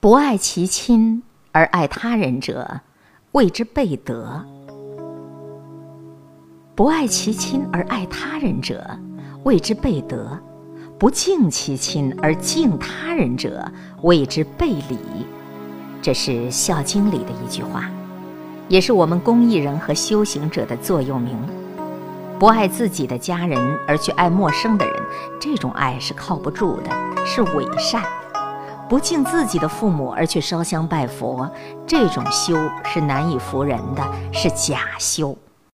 不爱其亲而爱他人者，谓之悖德。不爱其亲而爱他人者，谓之悖德；不敬其亲而敬他人者，谓之悖礼。这是《孝经》里的一句话，也是我们公益人和修行者的座右铭。不爱自己的家人而去爱陌生的人，这种爱是靠不住的，是伪善；不敬自己的父母而去烧香拜佛，这种修是难以服人的，是假修。